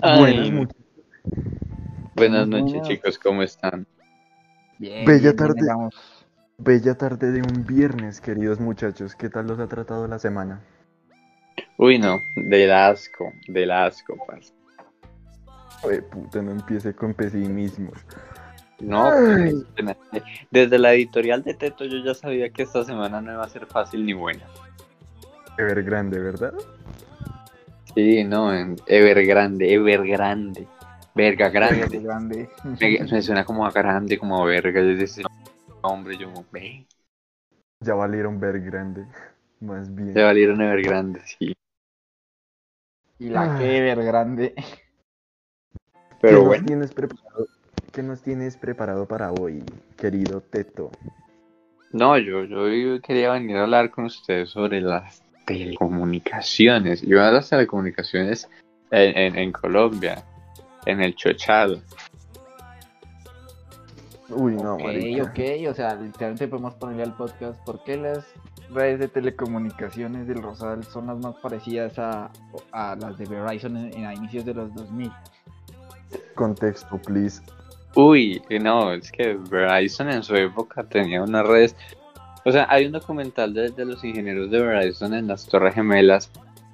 Buenas, noches. Buenas noches, chicos, ¿cómo están? Bien, Bella tarde. Bella tarde de un viernes, queridos muchachos. ¿Qué tal los ha tratado la semana? Uy, no, del asco, del asco, parce. Ay, puta, no empiece con pesimismo. No, desde la editorial de Teto yo ya sabía que esta semana no iba a ser fácil ni buena. Evergrande, ¿verdad? Sí, no, en Evergrande, Evergrande. Verga grande. grande. Me, suena como a grande, como a verga. Yo decía, hombre, yo ve. Ya valieron ver grande, más bien. Ya valieron Evergrande, sí. Y la ah. que Evergrande. Pero ¿Qué bueno. Nos tienes preparado, ¿Qué nos tienes preparado para hoy, querido Teto? No, yo, yo quería venir a hablar con ustedes sobre las telecomunicaciones. Yo a las telecomunicaciones en, en, Colombia, en el Chochado. Uy, no, Ok, ok, o sea, literalmente podemos ponerle al podcast por qué las redes de telecomunicaciones del Rosal son las más parecidas a, a las de Verizon en, a inicios de los 2000. Contexto, please. Uy, no, es que Verizon en su época tenía unas redes o sea, hay un documental de, los ingenieros de Verizon en las Torres Gemelas,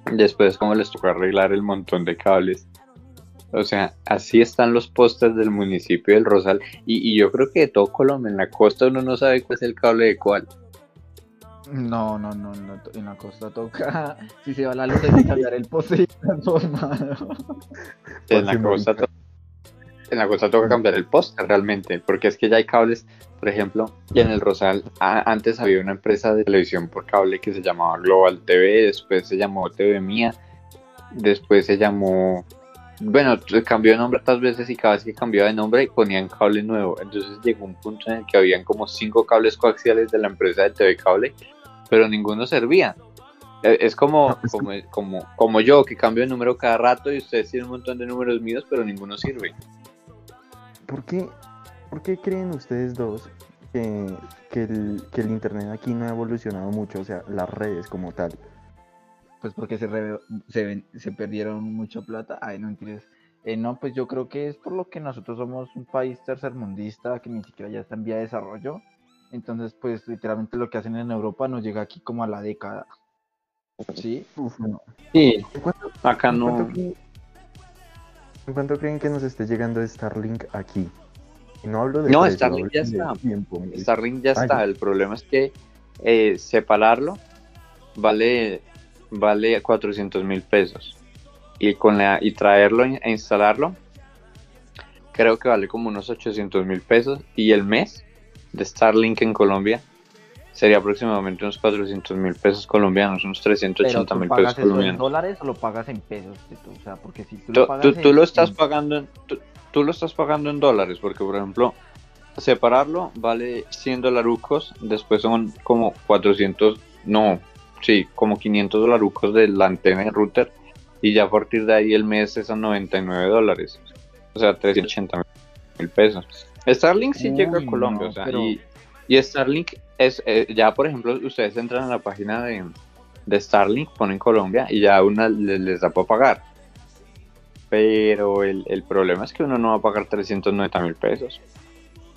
después cómo les tocó arreglar el montón de cables. O sea, así están los postes del municipio del Rosal. Y, yo creo que de todo Colombia, en la costa uno no sabe cuál es el cable de cuál. No, no, no, no, en la costa toca, si se va la luz hay que cambiar el poste transformado. En la costa toca en la costa toca cambiar el poste realmente, porque es que ya hay cables, por ejemplo, y en el Rosal antes había una empresa de televisión por cable que se llamaba Global TV, después se llamó TV Mía, después se llamó, bueno, cambió de nombre tantas veces y cada vez que cambiaba de nombre ponían cable nuevo, entonces llegó un punto en el que habían como cinco cables coaxiales de la empresa de TV Cable, pero ninguno servía. E, es como, como, como, como yo, que cambio de número cada rato y ustedes tienen un montón de números míos, pero ninguno sirve. ¿Por qué, ¿Por qué creen ustedes dos que, el, Internet aquí no ha evolucionado mucho? O sea, las redes como tal. Pues porque se, se, se perdieron mucha plata. Ay, no entiendes. Eh, no, pues yo creo que es por lo que nosotros somos un país tercermundista que ni siquiera ya está en vía de desarrollo. Entonces, pues literalmente lo que hacen en Europa nos llega aquí como a la década. ¿Sí? Sí, acá no. ¿En cuánto creen que nos esté llegando Starlink aquí? no hablo de... No, Starlink ya está. Starlink ya está. El problema es que eh, separarlo vale, vale 400 mil pesos. Y, con la, y traerlo e instalarlo, creo que vale como unos 800 mil pesos. Y el mes de Starlink en Colombia sería aproximadamente unos 400 mil pesos colombianos, unos 380 mil pesos colombianos. en dólares o lo pagas en pesos? O sea, porque si tú, lo, pagas tú, lo estás pagando en, tú, lo estás pagando en dólares, porque por ejemplo, separarlo vale 100 dolarucos, después son como 400, no, sí, como 500 dolarucos de la antena de router, y ya a partir de ahí el mes es a 99 dólares, o sea, 380 mil pesos. Starlink sí llega a Colombia, o sea, y y Starlink es, eh, ya por ejemplo, ustedes entran a la página de, de Starlink, ponen Colombia y ya una les, da para pagar. Pero el, problema es que uno no va a pagar 390 mil pesos.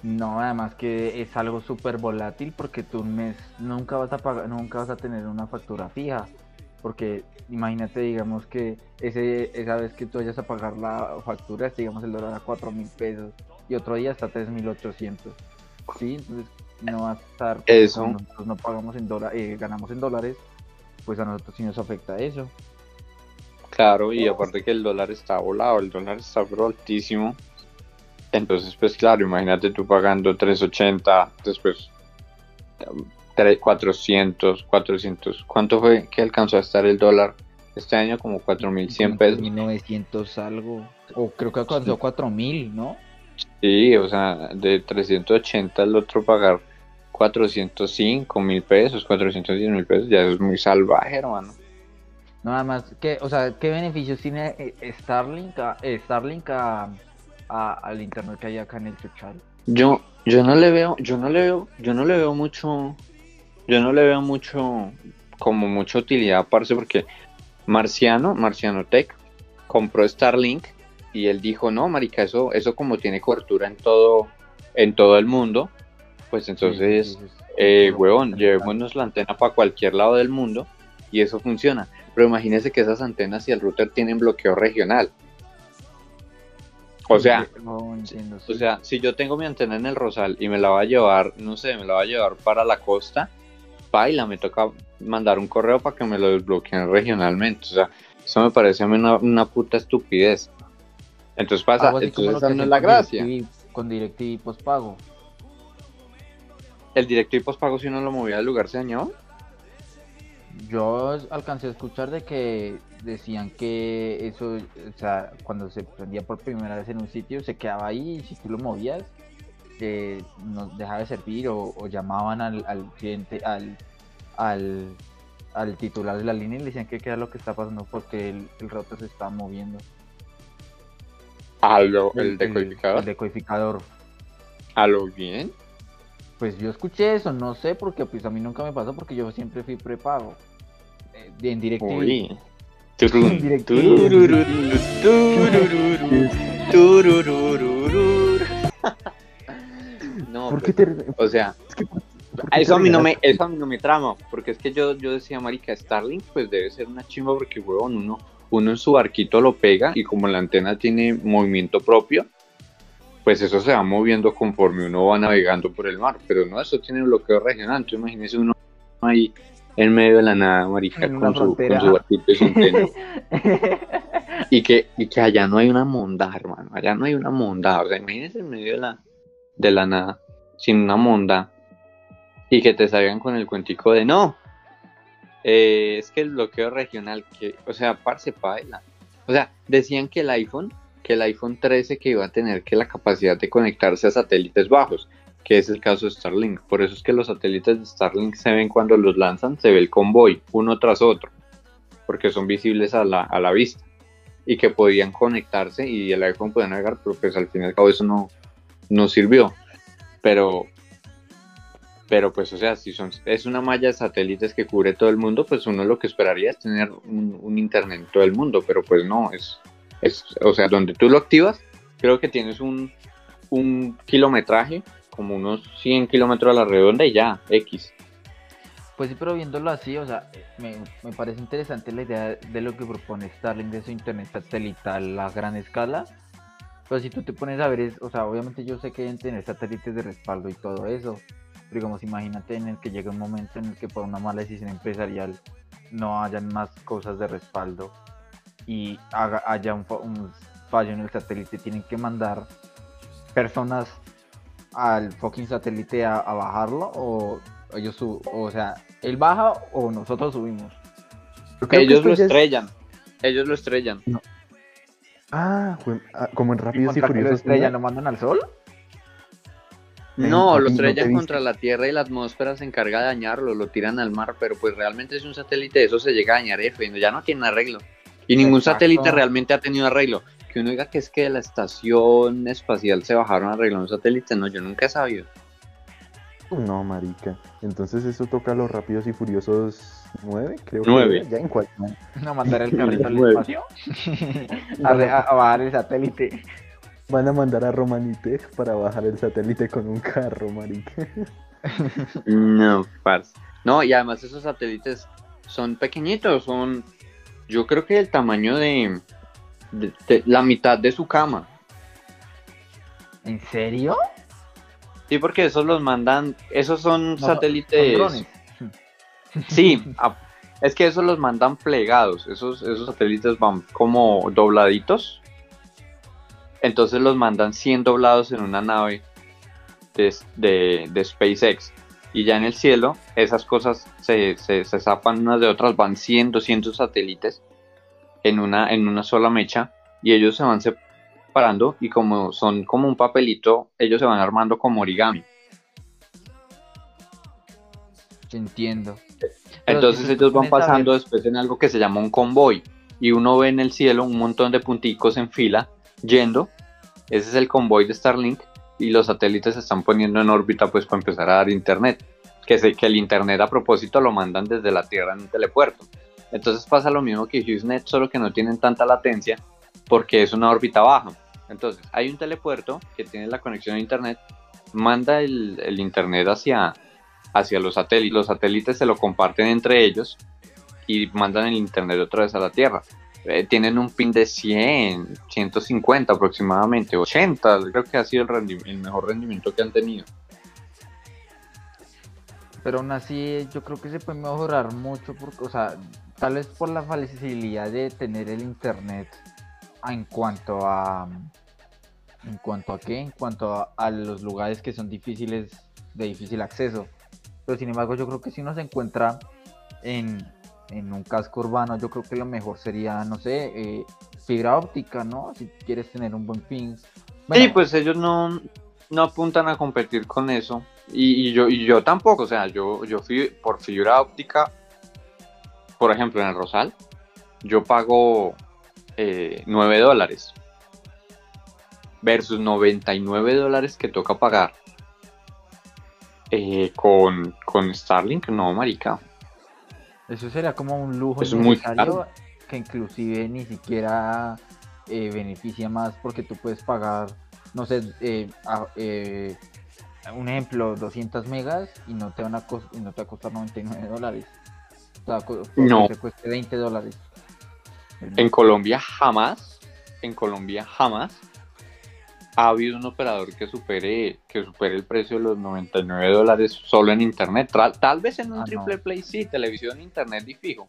No, además que es algo súper volátil porque tú un mes nunca vas a pagar, nunca vas a tener una factura fija. Porque imagínate, digamos que ese, esa vez que tú vayas a pagar la factura, digamos el dólar a 4 mil pesos y otro día está 3 mil 800. Sí, entonces no va a estar. Eso. Nosotros no pagamos en dólares, eh, ganamos en dólares, pues a nosotros sí nos afecta eso. Claro, y aparte que el dólar está volado, el dólar está pero altísimo. Entonces, pues claro, imagínate tú pagando 380, después 400, 400. ¿Cuánto fue que alcanzó a estar el dólar este año? Como 4100 pesos. 1900 algo. O creo que alcanzó 4000, ¿no? Sí, o sea, de 380 al otro pagar 405 mil pesos, 410 mil pesos, ya es muy salvaje, hermano. Nada más, ¿qué, o sea, ¿qué beneficios tiene eh, Starlink, a, eh, Starlink a, al internet que hay acá en el Chuchal? Yo, yo no le veo, yo no le veo, yo no le veo mucho, yo no le veo mucho, como mucha utilidad, parce, porque Marciano, Marciano Tech, compró Starlink y él dijo, no, marica, eso, eso como tiene cobertura en todo, en todo el mundo, pues entonces, Sí, sí, sí, sí. eh, huevón, llevémonos la antena para cualquier lado del mundo y eso funciona. Pero imagínese que esas antenas y el router tienen bloqueo regional. O sea, No, entiendo, o sea, si yo tengo mi antena en el Rosal y me la va a llevar, no sé, me la va a llevar para la costa, baila, me toca mandar un correo para que me lo desbloqueen regionalmente. O sea, eso me parece a mí una, una puta estupidez. Entonces pasa, Algo así entonces esa no es la gracia. DirecTV Con DirecTV pospago. El directo y pospago si uno lo movía del lugar se dañaba. Yo alcancé a escuchar de que decían que eso, o sea, cuando se prendía por primera vez en un sitio, se quedaba ahí y si tú lo movías, eh, no dejaba de servir o, o llamaban al, al cliente, al, al, al titular de la línea y le decían que qué era lo que está pasando porque el, el router se estaba moviendo. A lo, el decodificador. El, decodificador. A lo bien. Pues yo escuché eso, no sé, porque pues a mí nunca me pasó porque yo siempre fui prepago. Eh, en DirecTV. Uy. Turun, Directo. turururu, turururu, turururu. No, ¿Por qué pues, te.? o sea, es que, ¿por qué eso a mí no me, eso a mí no me trama, porque es que yo, yo decía, marica, Starlink pues debe ser una chimba porque, huevón, uno, uno en su barquito lo pega y como la antena tiene movimiento propio, pues eso se va moviendo conforme uno va navegando por el mar, pero no, eso tiene bloqueo regional, entonces imagínese uno ahí en medio de la nada, marica, con su, con frontera. su barquito y su antena. y que, y que allá no hay una monda, hermano, allá no hay una monda, o sea, imagínense en medio de la, de la nada, sin una monda, y que te salgan con el cuentico de no, eh, es que el bloqueo regional, que, o sea, parce paila, o sea, decían que el iPhone, que el iPhone 13 que iba a tener que la capacidad de conectarse a satélites bajos, que es el caso de Starlink, por eso es que los satélites de Starlink se ven cuando los lanzan, se ve el convoy, uno tras otro, porque son visibles a la, a la vista y que podían conectarse y el iPhone podía navegar, pero pues al fin y al cabo eso no, no sirvió. Pero, pero pues o sea, si son, es una malla de satélites que cubre todo el mundo, pues uno lo que esperaría es tener un, internet en todo el mundo, pero pues no, es, es, o sea, donde tú lo activas, creo que tienes un, un kilometraje, como unos 100 kilómetros a la redonda y ya, X. Pues sí, pero viéndolo así, o sea, me, me parece interesante la idea de lo que propone Starlink de su internet satelital a gran escala. Pero si tú te pones a ver, es, o sea, obviamente yo sé que deben tener satélites de respaldo y todo eso. Pero digamos, imagínate en el que llegue un momento en el que por una mala decisión empresarial no hayan más cosas de respaldo y haga, haya un, fa- un fallo en el satélite. Tienen que mandar personas al fucking satélite a, a bajarlo o ellos su- o sea, él baja o nosotros subimos. Ellos lo es- estrellan, ellos lo estrellan. Ah, ah, como en ¿Y Rápidos y contra qué lo Furiosos. estrellan? ¿no? ¿Lo mandan al sol? No, lo ¿no te estrellan contra la Tierra y la atmósfera se encarga de dañarlo, lo tiran al mar, pero pues realmente es un satélite, eso se llega a dañar F, ya no tiene arreglo. Y ningún Exacto. satélite realmente ha tenido arreglo. Que uno diga que es que de la estación espacial se bajaron a arreglar un satélite, no, yo nunca he sabido. No, marica. Entonces eso toca a los Rápidos y Furiosos 9, creo Nueve. que. Ya en cuál. No mandar el carrito al espacio. a, re- a- a bajar el satélite. Van a mandar a Romanitech para bajar el satélite con un carro, marica. No, parce. No, y además esos satélites son pequeñitos, son yo creo que el tamaño de, de- de la mitad de su cama. ¿En serio? Sí, porque esos los mandan, esos son No, satélites. son drones. Sí, a- es que esos los mandan plegados, esos, esos satélites van como dobladitos. Entonces los mandan 100 doblados en una nave de, de- de SpaceX. Y ya en el cielo, esas cosas se, se, se zapan unas de otras, van 100, 200 satélites en una, en una sola mecha. Y ellos se van separando y como son como un papelito, ellos se van armando como origami. Entiendo. Entonces si ellos van pasando después en algo que se llama un convoy y uno ve en el cielo un montón de punticos en fila yendo. Ese es el convoy de Starlink y los satélites se están poniendo en órbita pues para empezar a dar internet. Que sé que el internet a propósito lo mandan desde la Tierra en un telepuerto. Entonces pasa lo mismo que HughesNet, solo que no tienen tanta latencia porque es una órbita baja. Entonces, hay un telepuerto que tiene la conexión a internet, manda el, el internet hacia, hacia los satélites. Los satélites se lo comparten entre ellos y mandan el internet otra vez a la Tierra. Eh, tienen un pin de 100, 150 aproximadamente, 80, creo que ha sido el, el mejor rendimiento que han tenido. Pero aún así yo creo que se puede mejorar mucho, porque, o sea, tal vez por la facilidad de tener el internet en cuanto a... ¿En cuanto a qué? En cuanto a, a los lugares que son difíciles, de difícil acceso. Pero sin embargo yo creo que si uno se encuentra en, en un casco urbano, yo creo que lo mejor sería, no sé, eh, fibra óptica, ¿no? Si quieres tener un buen ping. Sí, pues ellos no, no apuntan a competir con eso. Y, y yo, y yo tampoco, o sea, yo, yo fui por fibra óptica, por ejemplo, en el Rosal, yo pago eh, 9 dólares versus 99 dólares que toca pagar eh, con, con Starlink. No, marica. Eso sería como un lujo Es innecesario que inclusive ni siquiera eh, beneficia más porque tú puedes pagar, no sé, eh, a- eh, un ejemplo, 200 megas y no te van a, cos- y no te va a costar 99 dólares. O sea, No. te cueste 20 dólares. En Colombia jamás, en Colombia jamás ha habido un operador que supere, que supere el precio de los 99 dólares solo en internet. Tal vez en un Ah, no. triple play sí, televisión, internet y fijo.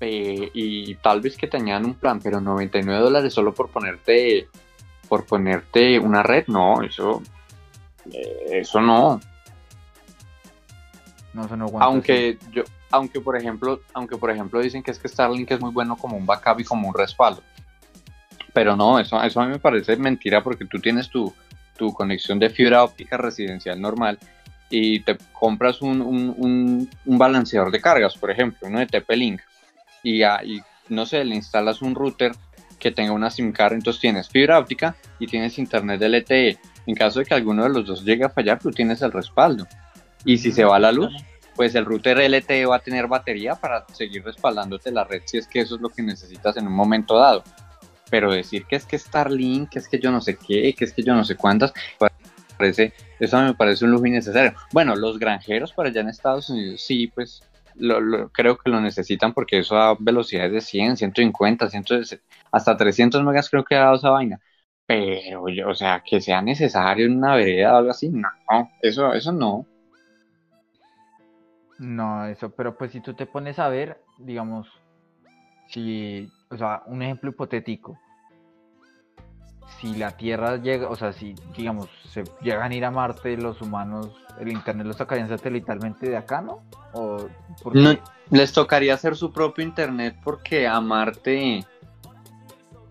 Eh, y tal vez que te añadan un plan, pero 99 dólares solo por ponerte por ponerte una red, no, eso eh, eso no. No, eso no aguanta, Aunque yo, aunque por ejemplo, aunque por ejemplo dicen que es que Starlink es muy bueno como un backup y como un respaldo. Pero no, eso, eso a mí me parece mentira porque tú tienes tu, tu conexión de fibra óptica residencial normal y te compras un, un, un- un balanceador de cargas, por ejemplo, uno de TP-Link, y, a- y no sé, le instalas un router que tenga una SIM card, entonces tienes fibra óptica y tienes internet LTE. En caso de que alguno de los dos llegue a fallar, tú tienes el respaldo. Y si se va la luz, pues el router LTE va a tener batería para seguir respaldándote la red si es que eso es lo que necesitas en un momento dado. Pero decir que es que Starlink, que es que yo no sé qué, que es que yo no sé cuántas, parece, eso me parece un lujo innecesario. Bueno, los granjeros para allá en Estados Unidos sí, pues lo, lo- creo que lo necesitan porque eso a velocidades de 100, 150, 100, hasta 300 megas creo que ha dado esa vaina. Pero, yo, o sea, que sea necesario en una vereda o algo así, no, eso, eso no. No, eso, pero pues si tú te pones a ver, digamos, si, o sea, un ejemplo hipotético, si la Tierra llega, o sea, si, digamos, se llegan a ir a Marte los humanos, el Internet lo sacarían satelitalmente de acá, ¿no? O No, les tocaría hacer su propio internet porque a Marte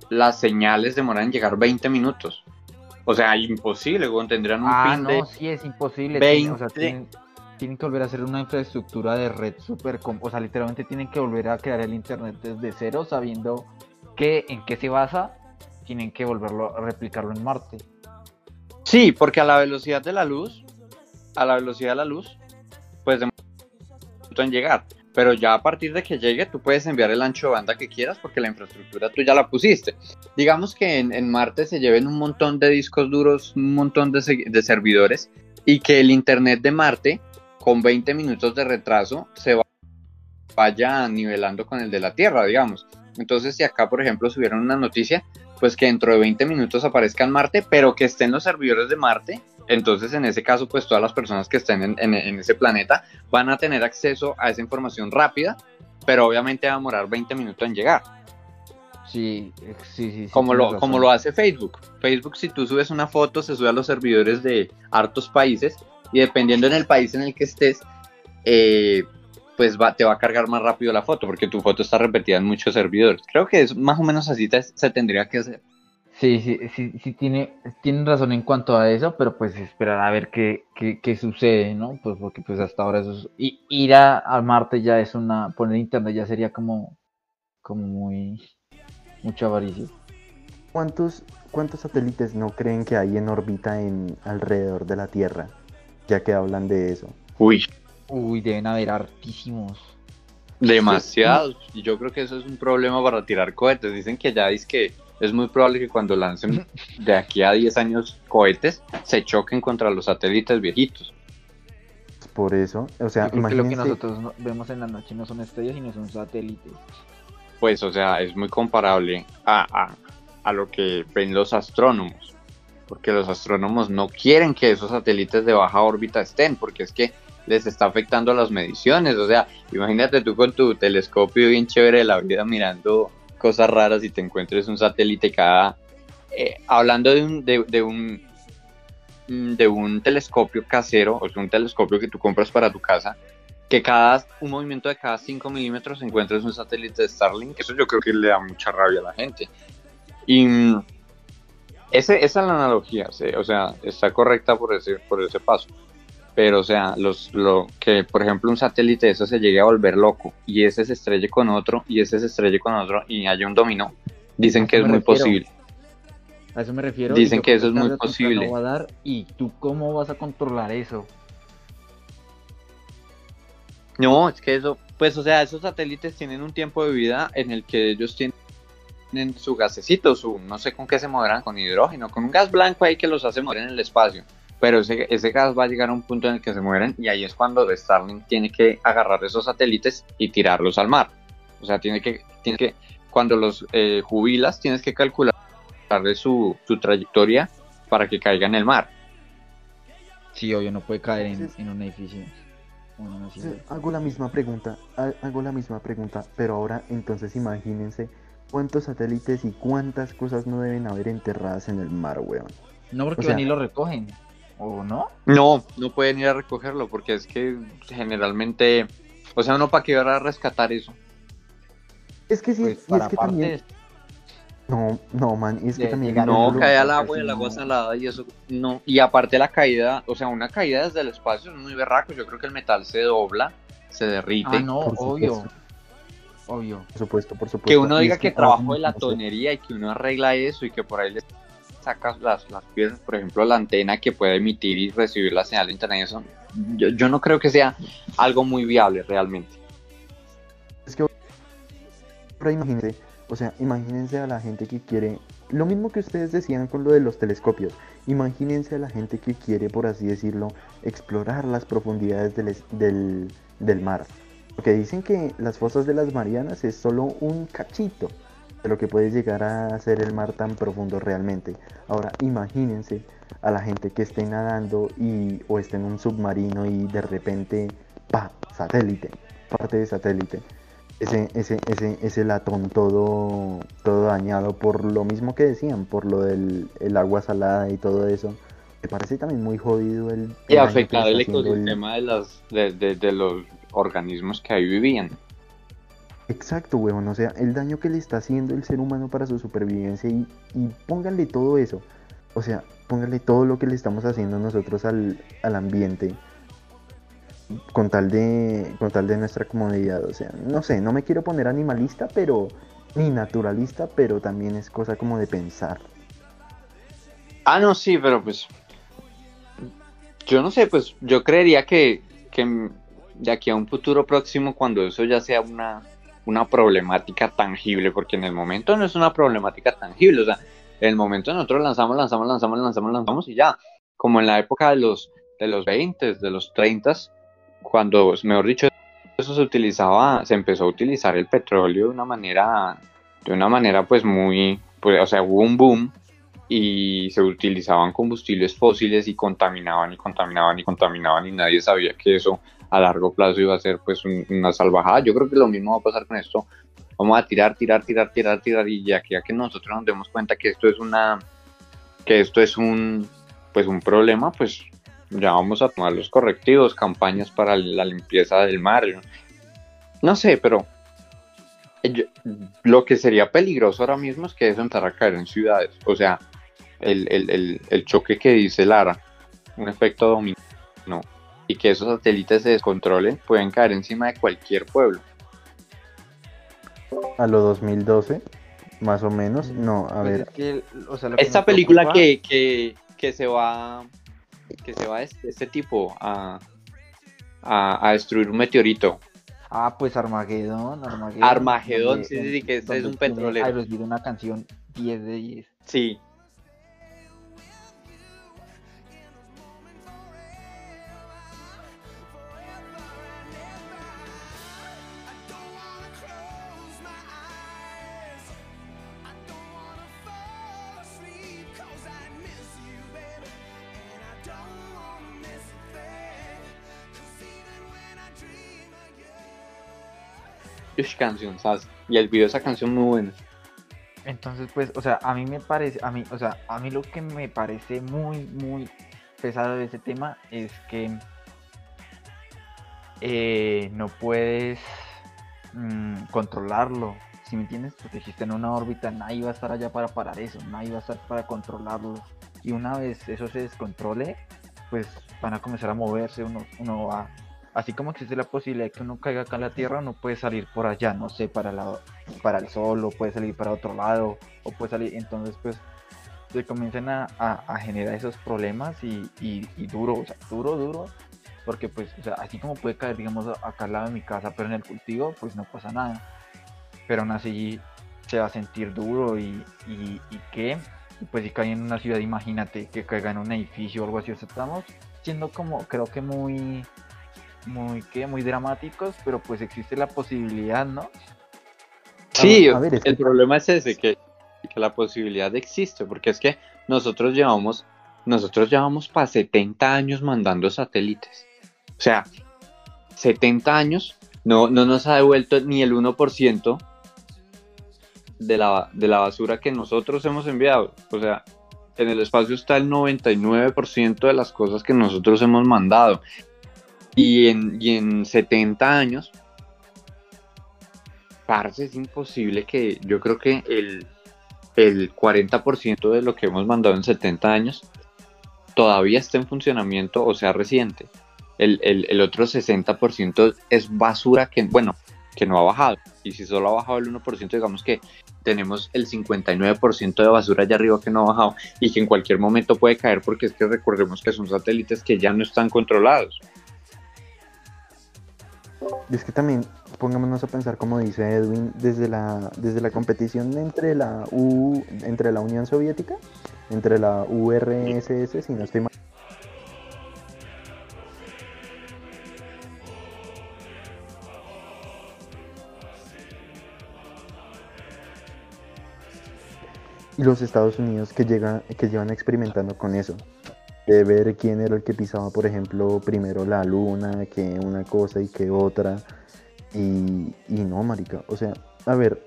las señales demoran en llegar 20 minutos. O sea, imposible, tendrían un Ah, pin no, de... sí, es imposible. tienen- o sea, 20. tienen, tienen que volver a hacer una infraestructura de red súper... O sea, literalmente tienen que volver a crear el Internet desde cero, sabiendo que, en qué se basa, tienen que volverlo a replicarlo en Marte. Sí, porque a la velocidad de la luz, a la velocidad de la luz, pues demora en llegar. Pero ya a partir de que llegue, tú puedes enviar el ancho de banda que quieras porque la infraestructura tú ya la pusiste. Digamos que en, Marte se lleven un montón de discos duros, un montón de, de servidores y que el internet de Marte, con 20 minutos de retraso, se va- vaya nivelando con el de la Tierra, digamos. Entonces, si acá, por ejemplo, subieron una noticia, pues que dentro de 20 minutos aparezca en Marte, pero que estén los servidores de Marte. Entonces, en ese caso, pues todas las personas que estén en, en- en ese planeta van a tener acceso a esa información rápida, pero obviamente va a demorar 20 minutos en llegar, Sí, eh, sí, sí. sí, como, lo, como lo hace Facebook. Facebook, si tú subes una foto, se sube a los servidores de hartos países y dependiendo en el país en el que estés, eh, pues va, te va a cargar más rápido la foto, porque tu foto está repetida en muchos servidores. Creo que es más o menos así te- se tendría que hacer. Sí, sí, sí, sí tiene, tienen razón en cuanto a eso, pero pues esperar a ver qué, qué, qué sucede, ¿no? Pues porque pues hasta ahora eso es, y- ir a, a Marte ya es una, poner internet ya sería como, como muy, mucha avaricia. ¿Cuántos, ¿Cuántos satélites no creen que hay en órbita en alrededor de la Tierra? Ya que hablan de eso. Uy, Uy, deben haber hartísimos. demasiados. Y yo creo que eso es un problema para tirar cohetes. Dicen que ya es que es muy probable que cuando lancen de aquí a 10 años cohetes, se choquen contra los satélites viejitos. Por eso, o sea, creo que lo que imagínense, nosotros no- vemos en la noche no son estrellas, sino son satélites. Pues, o sea, es muy comparable a, a, a lo que ven los astrónomos. Porque los astrónomos no quieren que esos satélites de baja órbita estén, porque es que les está afectando las mediciones. O sea, imagínate tú con tu telescopio bien chévere de la vida mirando cosas raras y te encuentres un satélite cada... eh, hablando de un, de, de un mm, de un telescopio casero, o sea, un telescopio que tú compras para tu casa, que cada un movimiento de cada 5 milímetros encuentres un satélite de Starlink, eso yo creo que le da mucha rabia a la gente. Y mm, ese, esa es la analogía, sí, o sea, está correcta por ese, por ese paso. Pero, o sea, los, lo que, por ejemplo, un satélite de eso se llegue a volver loco y ese se estrelle con otro y ese se estrelle con otro y haya un dominó, dicen que es muy refiero. posible. A eso me refiero. Dicen que eso es muy posible. va a dar, ¿Y tú cómo vas a controlar eso? No, es que eso, pues, o sea, esos satélites tienen un tiempo de vida en el que ellos tienen su gasecito, su, no sé con qué se moverán, con hidrógeno, con un gas blanco ahí que los hace mover en el espacio. Pero ese, ese gas va a llegar a un punto en el que se mueren y ahí es cuando Starlink tiene que agarrar esos satélites y tirarlos al mar. O sea, tiene que, tiene que cuando los eh, jubilas, tienes que calcular su, su trayectoria para que caiga en el mar. Sí, obvio, no puede caer en, en un edificio. Sí. Hago la misma pregunta, ha- hago la misma pregunta, pero ahora entonces imagínense cuántos satélites y cuántas cosas no deben haber enterradas en el mar, weón. No, porque o sea- van y lo recogen. ¿O no? No, no pueden ir a recogerlo porque es que generalmente, o sea, uno para qué va a rescatar eso. Es que sí, Pues y es que también... No, no, man, y es que de- también... No, cae al agua y el agua salada y eso, no. Y aparte la caída, o sea, una caída desde el espacio es muy berraco. Yo creo que el metal se dobla, se derrite. Ah, no, obvio. supuesto. Obvio. Por supuesto, por supuesto. que uno diga es que ahora trabajo de la tonería y que uno arregla eso y que por ahí le sacas las, las piezas, por ejemplo, la antena que puede emitir y recibir la señal de internet, eso, yo, yo no creo que sea algo muy viable realmente. Es que ahora imagínense, o sea, imagínense a la gente que quiere, lo mismo que ustedes decían con lo de los telescopios, imagínense a la gente que quiere, por así decirlo, explorar las profundidades del, es- del, del mar. Porque dicen que las fosas de las Marianas es solo un cachito de lo que puede llegar a ser el mar tan profundo realmente. Ahora, imagínense a la gente que esté nadando y, o esté en un submarino y de repente, pa, satélite, parte de satélite ese, ese, ese, ese latón todo, todo dañado por lo mismo que decían, por lo del el agua salada y todo eso. Me parece también muy jodido el, Y afectar el ecosistema de, las, de, de- de los organismos que ahí vivían. Exacto, huevón, o sea, el daño que le está haciendo el ser humano para su supervivencia y, y pónganle todo eso. O sea, pónganle todo lo que le estamos haciendo nosotros al, al ambiente con tal de con tal de nuestra comodidad, o sea, no sé, no me quiero poner animalista, pero ni naturalista, pero también es cosa como de pensar. Ah, no, sí, pero pues. Yo no sé, pues yo creería que, que de aquí a un futuro próximo, cuando eso ya sea una, una problemática tangible, porque en el momento no es una problemática tangible, o sea, en el momento nosotros lanzamos, lanzamos, lanzamos, lanzamos, lanzamos y ya, como en la época de los, de los 20, de los 30, cuando, mejor dicho, eso se utilizaba, se empezó a utilizar el petróleo de una manera, de una manera pues muy, pues, o sea, hubo un boom y se utilizaban combustibles fósiles y contaminaban y contaminaban y contaminaban y nadie sabía que eso a largo plazo iba a ser pues un- una salvajada. Yo creo que lo mismo va a pasar con esto. Vamos a tirar, tirar, tirar, tirar, tirar y ya que, ya que nosotros nos demos cuenta que esto es una, que esto es un, pues un problema, pues ya vamos a tomar los correctivos, campañas para la limpieza del mar. No sé, pero lo que sería peligroso ahora mismo es que eso empezara a caer en ciudades. O sea, el, el- el- el choque que dice Lara, un efecto dominó, y que esos satélites se descontrolen, pueden caer encima de cualquier pueblo. A lo 2012, más o menos, no, a Pues ver, es que, o sea, que Esta película preocupa- que, que, que se va que se va este, este tipo a, a, a destruir un meteorito. Ah, pues Armagedón, Armagedón. Armagedón, donde- sí, sí, sí, que este es un petrolero. Aerosmith una canción 10 de 10. Sí. Canción. Y el video de esa canción muy bueno. Entonces, pues, o sea, a mí me parece, a mí, o sea, a mí lo que me parece muy, muy pesado de ese tema es que eh, no puedes mm, controlarlo. Si me entiendes, porque existe en una órbita, nadie va a estar allá para parar eso, nadie va a estar para controlarlo. Y una vez eso se descontrole, pues van a comenzar a moverse, uno, uno va así como existe la posibilidad de que uno caiga acá en la Tierra, uno puede salir por allá, no sé, para, la, para el Sol, o puede salir para otro lado, o puede salir, entonces pues se comienzan a, generar esos problemas y, duro, o sea, duro, duro, porque pues, o sea, así como puede caer, digamos, acá al lado de mi casa, pero en el cultivo, pues no pasa nada, pero aún así se va a sentir duro y, y, y que, pues si cae en una ciudad, imagínate que caiga en un edificio o algo así, o sea, estamos siendo como, creo que muy muy, ¿qué? muy dramáticos, pero pues existe la posibilidad, ¿no? Sí, el problema es ese, que, la posibilidad existe, porque es que nosotros llevamos, nosotros llevamos para 70 años mandando satélites. O sea, 70 años no, no nos ha devuelto ni el 1% de la, de la basura que nosotros hemos enviado. O sea, en el espacio está el 99% de las cosas que nosotros hemos mandado. Y en, en 70 años, parce, es imposible que yo creo que el, el 40% de lo que hemos mandado en 70 años todavía esté en funcionamiento o sea reciente. El, el, otro 60% es basura que, bueno, que no ha bajado. Y si solo ha bajado el 1%, digamos que tenemos el 59% de basura allá arriba que no ha bajado y que en cualquier momento puede caer porque es que recordemos que son satélites que ya no están controlados. Y es que también pongámonos a pensar como dice Edwin desde la desde la competición entre la U entre la Unión Soviética entre la URSS si no estoy mal. Y los Estados Unidos que que llevan experimentando con eso de ver quién era el que pisaba, por ejemplo, primero la luna, que una cosa y que otra. Y, y no, marica. O sea, a ver,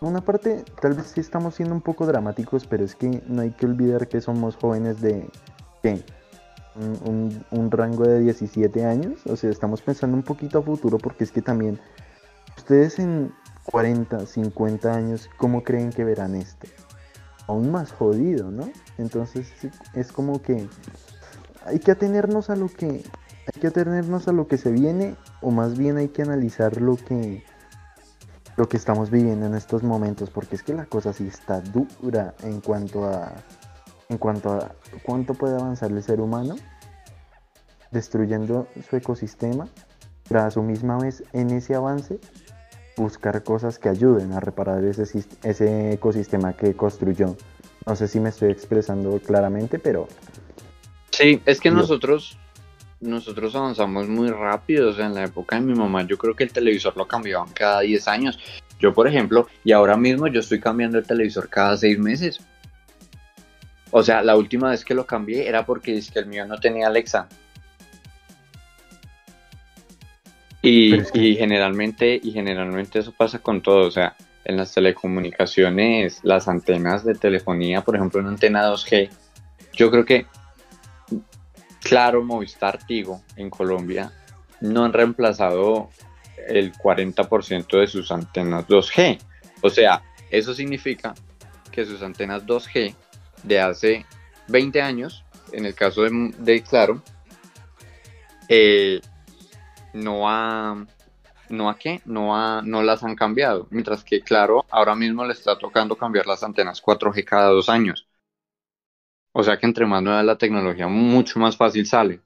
una parte, tal vez sí estamos siendo un poco dramáticos, pero es que no hay que olvidar que somos jóvenes de, ¿qué? Un, un, rango de 17 años. O sea, estamos pensando un poquito a futuro porque es que también ustedes en 40, 50 años, ¿cómo creen que verán esto? Aún más jodido, ¿no? Entonces es como que hay que atenernos a lo que hay que atenernos a lo que se viene o más bien hay que analizar lo que lo que estamos viviendo en estos momentos porque es que la cosa sí está dura en cuanto a en cuanto a cuánto puede avanzar el ser humano destruyendo su ecosistema pero a su misma vez en ese avance buscar cosas que ayuden a reparar ese, ese ecosistema que construyó. No sé si me estoy expresando claramente, pero... Sí, es que nosotros, nosotros avanzamos muy rápido. O sea, en la época de mi mamá, yo creo que el televisor lo cambiaban cada 10 años. Yo, por ejemplo, y ahora mismo yo estoy cambiando el televisor cada 6 meses. O sea, la última vez que lo cambié era porque es que el mío no tenía Alexa. Y, generalmente, y generalmente eso pasa con todo, o sea, en las telecomunicaciones, las antenas de telefonía, por ejemplo, una antena 2G, yo creo que Claro, Movistar, Tigo en Colombia no han reemplazado el 40% de sus antenas 2G. O sea, eso significa que sus antenas 2G de hace 20 años, en el caso de, de Claro, eh, no ha, no a qué, no, ha, no las han cambiado. Mientras que, claro, ahora mismo le está tocando cambiar las antenas 4G cada dos años. O sea que entre más nueva la tecnología, mucho más fácil sale.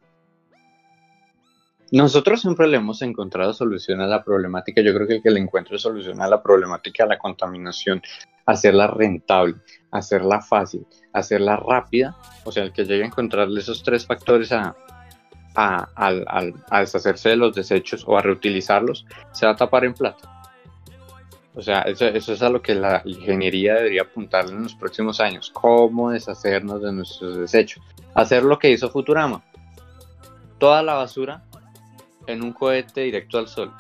nosotros siempre le hemos encontrado solución a la problemática. Yo creo que el que le encuentre solución a la problemática de la contaminación, hacerla rentable, hacerla fácil, hacerla rápida, o sea, el que llegue a encontrarle esos tres factores a, a, deshacerse de los desechos o a reutilizarlos, se va a tapar en plata. O sea, eso, eso, es a lo que la ingeniería debería apuntarle en los próximos años. Cómo deshacernos de nuestros desechos. Hacer lo que hizo Futurama. Toda la basura en un cohete directo al sol.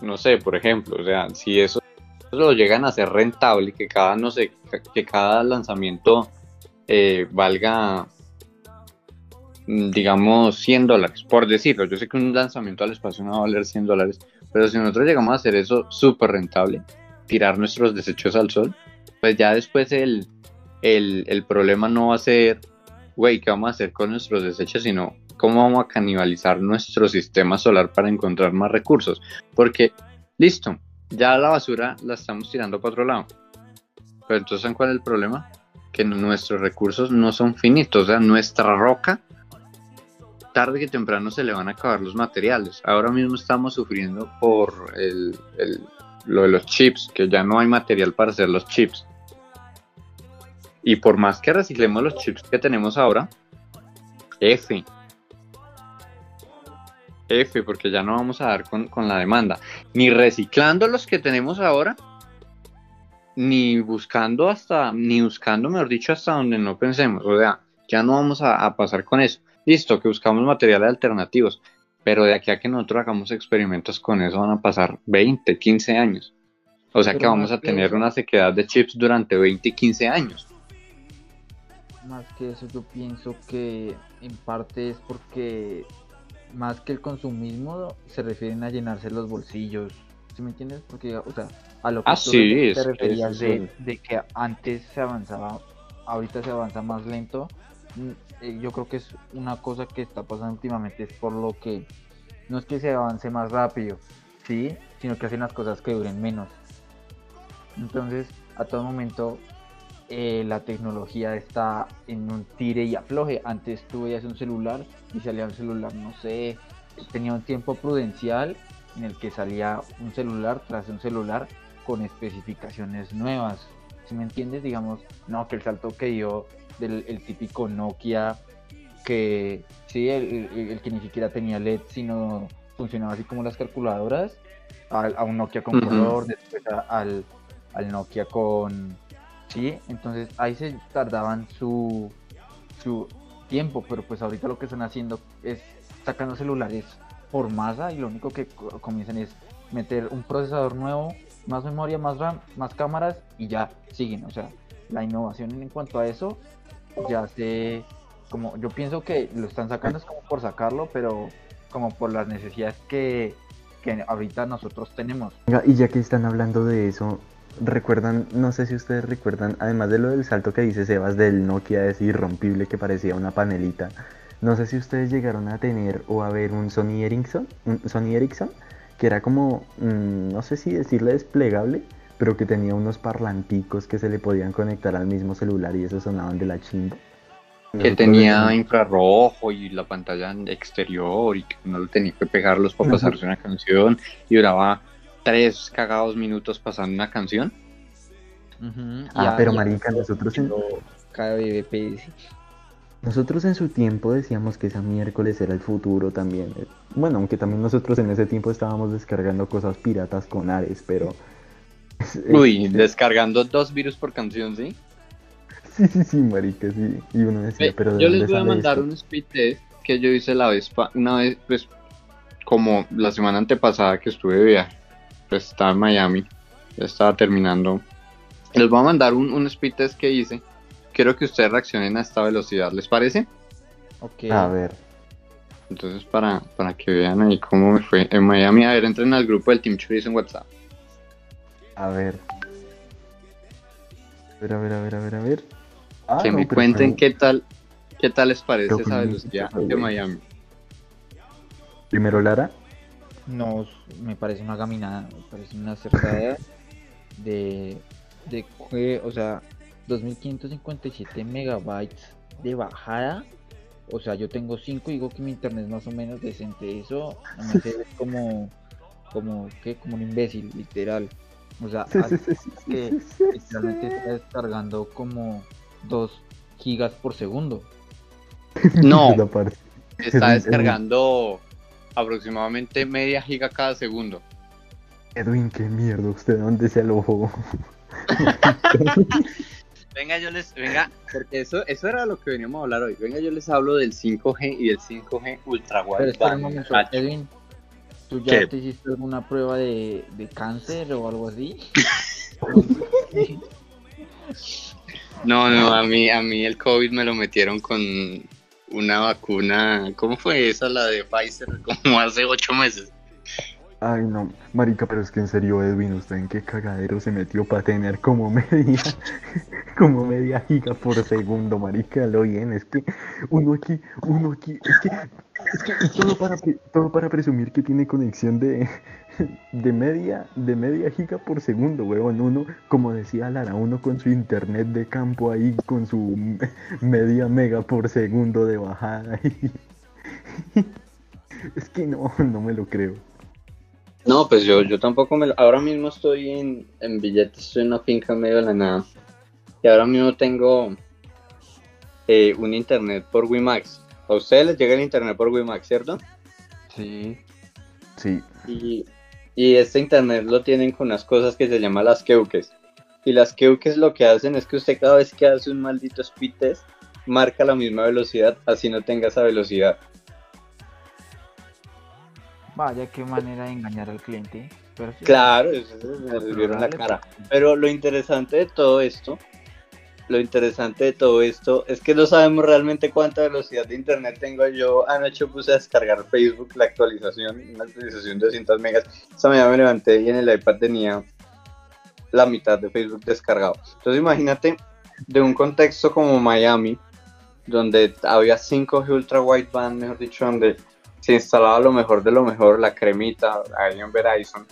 No sé, por ejemplo, o sea, si eso lo llegan a hacer rentable, que cada, no sé, que cada lanzamiento eh, valga, digamos, 100 dólares, por decirlo. Yo sé que un lanzamiento al espacio no va a valer 100 dólares, pero si nosotros llegamos a hacer eso súper rentable, tirar nuestros desechos al sol, pues ya después el, el, el problema no va a ser, güey, ¿qué vamos a hacer con nuestros desechos? Sino cómo vamos a canibalizar nuestro sistema solar para encontrar más recursos. Porque, listo, ya la basura la estamos tirando para otro lado. Pero entonces, ¿cuál es el problema? Que nuestros recursos no son finitos. O sea, nuestra roca, tarde que temprano se le van a acabar los materiales. Ahora mismo estamos sufriendo por lo de los chips, que ya no hay material para hacer los chips. Y por más que reciclemos los chips que tenemos ahora, F, F, porque ya no vamos a dar con, la demanda. Ni reciclando los que tenemos ahora, ni buscando hasta, ni buscando, mejor dicho, hasta donde no pensemos. O sea, ya no vamos a, pasar con eso. Listo, que buscamos materiales alternativos, pero de aquí a que nosotros hagamos experimentos con eso van a pasar 20, 15 años. O sea que vamos a tener una sequedad de chips durante 20, 15 años. Más que eso, yo pienso que en parte es porque más que el consumismo, se refieren a llenarse los bolsillos. ¿Sí me entiendes? Porque, o sea, a lo que ah, tú te referías de, que antes se avanzaba, ahorita se avanza más lento. Eh, yo creo que es una cosa que está pasando últimamente, es por lo que no es que se avance más rápido, ¿sí? Sino que hacen las cosas que duren menos. Entonces, a todo momento eh, la tecnología está en un tire y afloje. Antes tú veías un celular y salía un celular, no sé, tenía un tiempo prudencial en el que salía un celular tras un celular con especificaciones nuevas. Si me entiendes, digamos, no, que el salto que dio del el típico Nokia, que sí, el, que ni siquiera tenía LED, sino funcionaba así como las calculadoras, a, un Nokia con color, después al, al Nokia con ¿sí? Entonces ahí se tardaban su, su tiempo, pero pues ahorita lo que están haciendo es sacando celulares por masa y lo único que comienzan es meter un procesador nuevo, más memoria, más RAM, más cámaras y ya siguen. O sea, la innovación en cuanto a eso ya se, como yo pienso que lo están sacando es como por sacarlo, pero como por las necesidades que, que ahorita nosotros tenemos. Y ya que están hablando de eso, recuerdan, no sé si ustedes recuerdan, además de lo del salto que dice Sebas del Nokia es irrompible que parecía una panelita, no sé si ustedes llegaron a tener o a ver un Sony Ericsson, un Sony Ericsson, que era como, mm, no sé si decirle desplegable, pero que tenía unos parlanticos que se le podían conectar al mismo celular y esos sonaban de la chimba. Que tenía infrarrojo y la pantalla exterior y que no lo tenía que pegarlos para pasarse una canción y duraba tres cagados minutos pasando una canción. ah, pero marica, nosotros en... Nosotros en su tiempo decíamos que esa miércoles era el futuro también. Bueno, aunque también nosotros en ese tiempo estábamos descargando cosas piratas con Ares, pero... Uy, descargando dos virus por canción, ¿sí? Sí, sí, sí, marica, sí. Y uno decía, pero Yo les voy a mandar un speed test que yo hice la vez, una vez, pues, como la semana antepasada que estuve de viaje pues estaba en Miami, ya estaba terminando. Les voy a mandar un, un speed test que hice. Quiero que ustedes reaccionen a esta velocidad, ¿les parece? Ok. A ver. Entonces, para, para que vean ahí cómo me fue en Miami, a ver, entren al grupo del Team Chorizo en WhatsApp. A ver. A ver, a ver, a ver, a ver, a ver. Ah, que me cuenten qué tal, qué tal les parece esa velocidad de Miami. Primero Lara. No, me parece una caminada, me parece una acertada de, de, o sea, 2557 megabytes de bajada o sea, yo tengo 5 y digo que mi internet es más o menos decente. Eso no me hace ver como, como, ¿qué? como un imbécil, literal. O sea, Sí, sí, sí, que literalmente está descargando como 2 gigas por segundo. No, está Es- es- descargando aproximadamente media giga cada segundo. Edwin, qué mierda, ¿usted dónde se alojó? Venga, yo les, venga, porque eso, eso era lo que veníamos a hablar hoy. Venga, yo les hablo del 5G y del 5G ultra Pero espera un momento, H. Edwin, ¿tú ya ¿Qué? te hiciste alguna prueba de, de cáncer o algo así? No, no, a mí, a mí el COVID me lo metieron con una vacuna, ¿cómo fue esa, la de Pfizer? Como hace ocho meses. Ay, no, marica, pero es que en serio, Edwin, ¿usted en qué cagadero se metió para tener como media, como media giga por segundo, marica? Lo bien, es que uno aquí, uno aquí, es que, es que y todo para, todo para presumir que tiene conexión de, de media, de media giga por segundo, huevón. Uno, como decía Lara, uno con su internet de campo ahí, con su me- media mega por segundo de bajada. y- Es que no, no me lo creo. No, pues yo, yo tampoco me lo... Ahora mismo estoy en, en billetes, estoy en una finca en medio de la nada. Y ahora mismo tengo eh, un internet por WiMax. A ustedes les llega el internet por WiMax, ¿cierto? Sí. Sí, Y, y este internet lo tienen con unas cosas que se llaman las keuques. Y las keuques lo que hacen es que usted cada vez que hace un maldito speed test, marca la misma velocidad, así no tenga esa velocidad. Vaya, qué manera de engañar al cliente. Pero sí, Claro, eso se me vieron la cara. Pero lo interesante de todo esto, lo interesante de todo esto es que no sabemos realmente cuánta velocidad de internet tengo yo. Anoche puse a descargar Facebook la actualización, una actualización de 200 megas. Esta mañana me levanté y en el iPad tenía la mitad de Facebook descargado. Entonces imagínate de un contexto como Miami, donde había 5G Ultra Wideband, mejor dicho, donde se instalaba lo mejor de lo mejor, la cremita, ahí en Verizon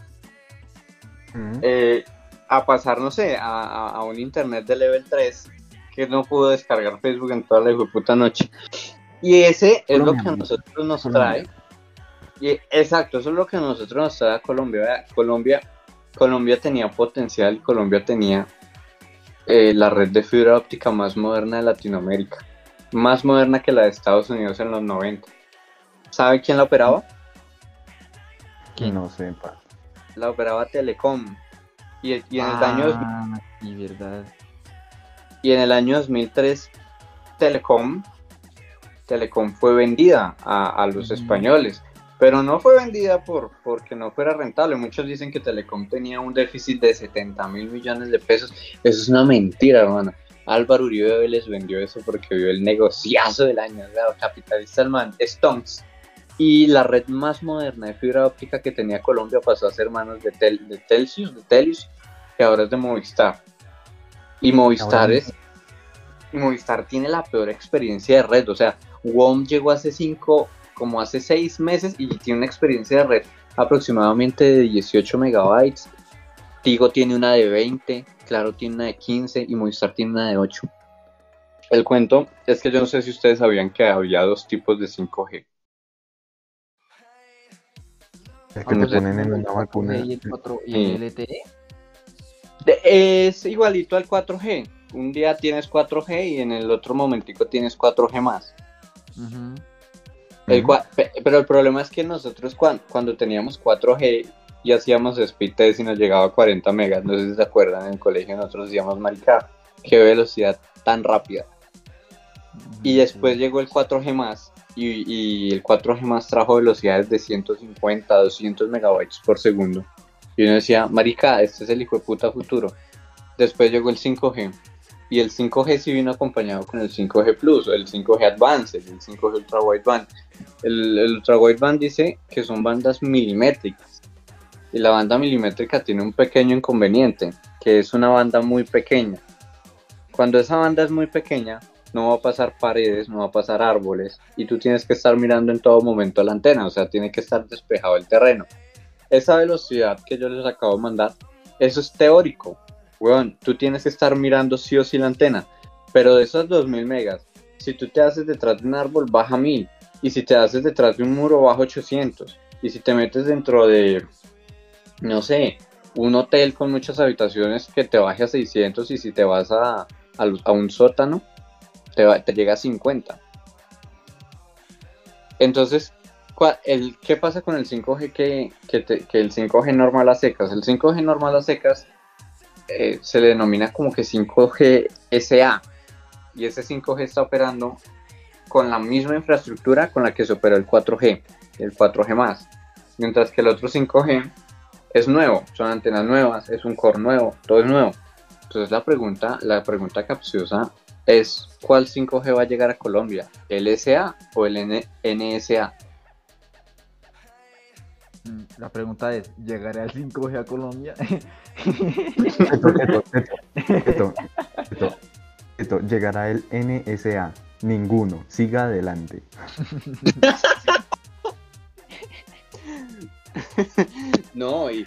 eh, a pasar, no sé, a, a- a un internet de level 3 que no pudo descargar Facebook en toda la puta noche. Y ese es lo que a nosotros nos Colombia. trae. Y, exacto, eso es lo que a nosotros nos trae a Colombia. Colombia, Colombia tenía potencial, Colombia tenía eh, la red de fibra óptica más moderna de Latinoamérica, más moderna que la de Estados Unidos en los 90. ¿Sabe quién la operaba? ¿Quién? No sé, pa. La operaba Telecom. Y, y en el año Ah, sí, verdad. Y en el año 2003, Telecom, Telecom fue vendida a, a los españoles, pero no fue vendida por porque no fuera rentable. Muchos dicen que Telecom tenía un déficit de 70 mil millones de pesos. Eso es una mentira, hermano. Álvaro Uribe les vendió eso porque vio el negociazo del año. ¿verdad? Capitalista el man, Stones. Y la red más moderna de fibra óptica que tenía Colombia pasó a ser manos de, Tel, de Telsius, de Telius, que ahora es de Movistar. Y Movistar es y Movistar tiene la peor experiencia de red. O sea, WOM llegó hace cinco, como hace seis meses y tiene una experiencia de red aproximadamente de 18 megabytes. Tigo tiene una de 20, Claro tiene una de 15 y Movistar tiene una de 8. El cuento es que yo no sé si ustedes sabían que había dos tipos de 5G. El que te Vamos a- ponen en una vacuna. Y el, 4, y el LTE. De- es igualito al 4G. Un día tienes 4G y en el otro momentico tienes 4G más. El pero el problema es que nosotros cuan- cuando teníamos 4G y hacíamos speed test y nos llegaba a 40 megas, no sé si se acuerdan, en el colegio nosotros decíamos, marica, qué velocidad tan rápida. Y después llegó el 4G más y, y el 4G más trajo velocidades de 150, 200 megabytes por segundo. Y uno decía, marica, este es el hijo de puta futuro. Después llegó el 5G. Y el 5G sí vino acompañado con el 5G Plus, el 5G Advanced, el 5G Ultra Wideband. El, el Ultra Wideband dice que son bandas milimétricas. Y la banda milimétrica tiene un pequeño inconveniente, que es una banda muy pequeña. Cuando esa banda es muy pequeña, no va a pasar paredes, no va a pasar árboles, y tú tienes que estar mirando en todo momento la antena, o sea, tiene que estar despejado el terreno. Esa velocidad que yo les acabo de mandar, eso es teórico. Weón, tú tienes que estar mirando sí o sí la antena, pero de esos 2000 megas, si tú te haces detrás de un árbol, baja 1000. Y si te haces detrás de un muro, baja 800. Y si te metes dentro de, no sé, un hotel con muchas habitaciones, que te baje a 600. Y si te vas a, a, un sótano, te, llega a 50. Entonces, el, ¿qué pasa con el 5G que, que, el 5G normal a secas? El 5G normal a secas eh, se le denomina como que 5G SA y ese 5G está operando con la misma infraestructura con la que se operó el 4G, el 4G más, mientras que el otro 5G es nuevo, son antenas nuevas, es un core nuevo, todo es nuevo. Entonces la pregunta, la pregunta capciosa es ¿cuál 5G va a llegar a Colombia? ¿El SA o el NSA? Mm, la pregunta es, ¿llegará el 5G a Colombia? esto, llegará el NSA. Ninguno. Siga adelante. no, y,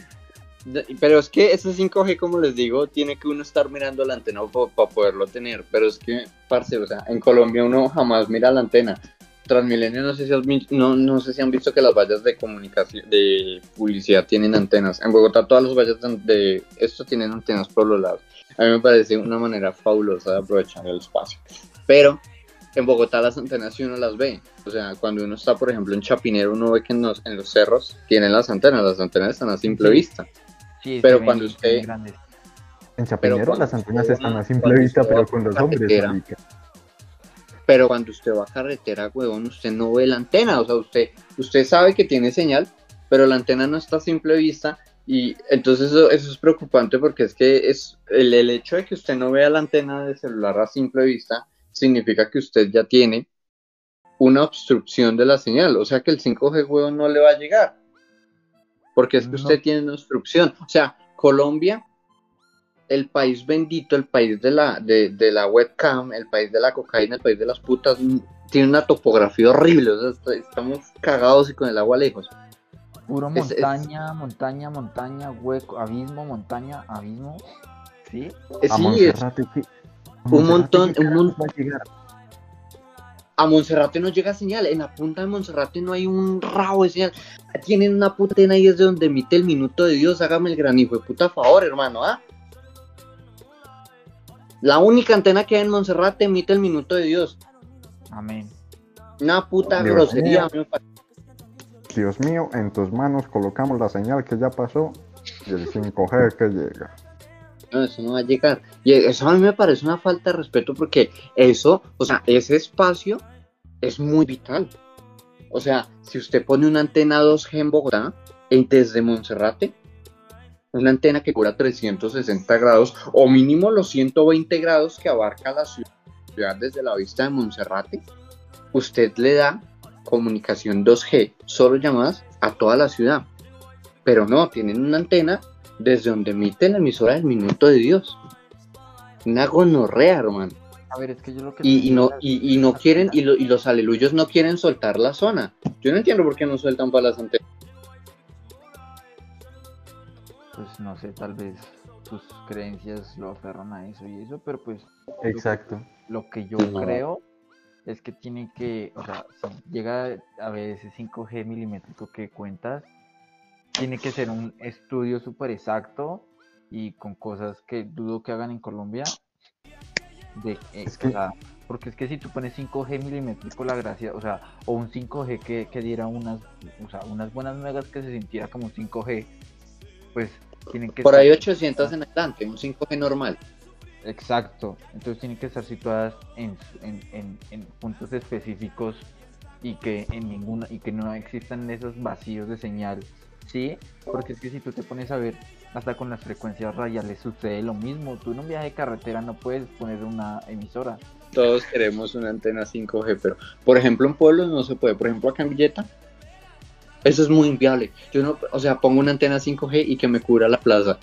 pero es que ese 5G, como les digo, tiene que uno estar mirando la antena para poderlo tener. Pero es que, parce, o sea, en Colombia uno jamás mira la antena. Transmilenio, no sé si no, no sé si han visto que las vallas de comunicación, de publicidad tienen antenas. En Bogotá todas las vallas de, esto tienen antenas por los lados. A mí me parece una manera fabulosa de aprovechar el espacio. Pero en Bogotá las antenas si uno las ve. O sea, cuando uno está, por ejemplo, en Chapinero, uno ve que en los, en los cerros tienen las antenas. Las antenas están a simple vista. Sí, pero cuando usted... En Chapinero las antenas están a simple vista, pero con los hombres. Pero cuando usted va a carretera, huevón, usted no ve la antena. O sea, usted, usted sabe que tiene señal, pero la antena no está a simple vista. Y entonces eso, es preocupante porque es que es el, el, hecho de que usted no vea la antena de celular a simple vista significa que usted ya tiene una obstrucción de la señal. O sea que el 5G huevón no le va a llegar. Porque es que usted tiene una obstrucción. O sea, Colombia el país bendito, el país de la, de, la webcam, el país de la cocaína, el país de las putas, mm, tiene una topografía horrible, o sea, estamos cagados y con el agua lejos. Puro montaña, montaña, montaña, hueco, abismo, montaña, abismo. ¿Sí? Eh, sí, es, un montón, un montón. A Monserrate no llega señal, en la punta de Monserrate no hay un rabo de señal. Tienen una puta ahí es de donde emite el minuto de Dios, hágame el gran hijo de puta favor, hermano, ¿ah? La única antena que hay en Montserrat emite el minuto de Dios. Amén. Una puta grosería. Dios mío, en tus manos colocamos la señal que ya pasó y el 5G que llega. No, eso no va a llegar. Y eso a mí me parece una falta de respeto porque eso, o sea, ese espacio es muy vital. O sea, si usted pone una antena 2G en Bogotá, desde Monserrate, una antena que cura 360 grados o mínimo los 120 grados que abarca la ciudad desde la vista de Monserrate, usted le da comunicación 2G, solo llamadas a toda la ciudad. Pero no, tienen una antena desde donde emite la emisora del Minuto de Dios. Una gonorrea, hermano. A ver, es que yo lo que y, no, y, no quieren, y, y, los aleluyos no quieren soltar la zona. Yo no entiendo por qué no sueltan para las antenas pues no sé, tal vez sus creencias lo aferran a eso y eso, pero pues... Exacto. Lo, que yo creo es que tiene que, o sea, si llega a ver ese 5G milimétrico que cuentas, tiene que ser un estudio súper exacto y con cosas que dudo que hagan en Colombia. De, eh, porque es que si tú pones 5G milimétrico, la gracia, o sea, o un 5G que, que diera unas, o sea, unas buenas megas que se sintiera como un 5G, pues por ahí 800 en adelante, un 5G normal. Exacto, entonces tienen que estar situadas en, puntos específicos y que en ninguna y que no existan esos vacíos de señal, ¿sí? Porque es que si tú te pones a ver hasta con las frecuencias radiales sucede lo mismo, tú en un viaje de carretera no puedes poner una emisora. Todos queremos una antena 5G, pero por ejemplo en pueblos no se puede, por ejemplo acá en Villeta eso es muy inviable. Yo no, o sea, pongo una antena 5G y que me cubra la plaza.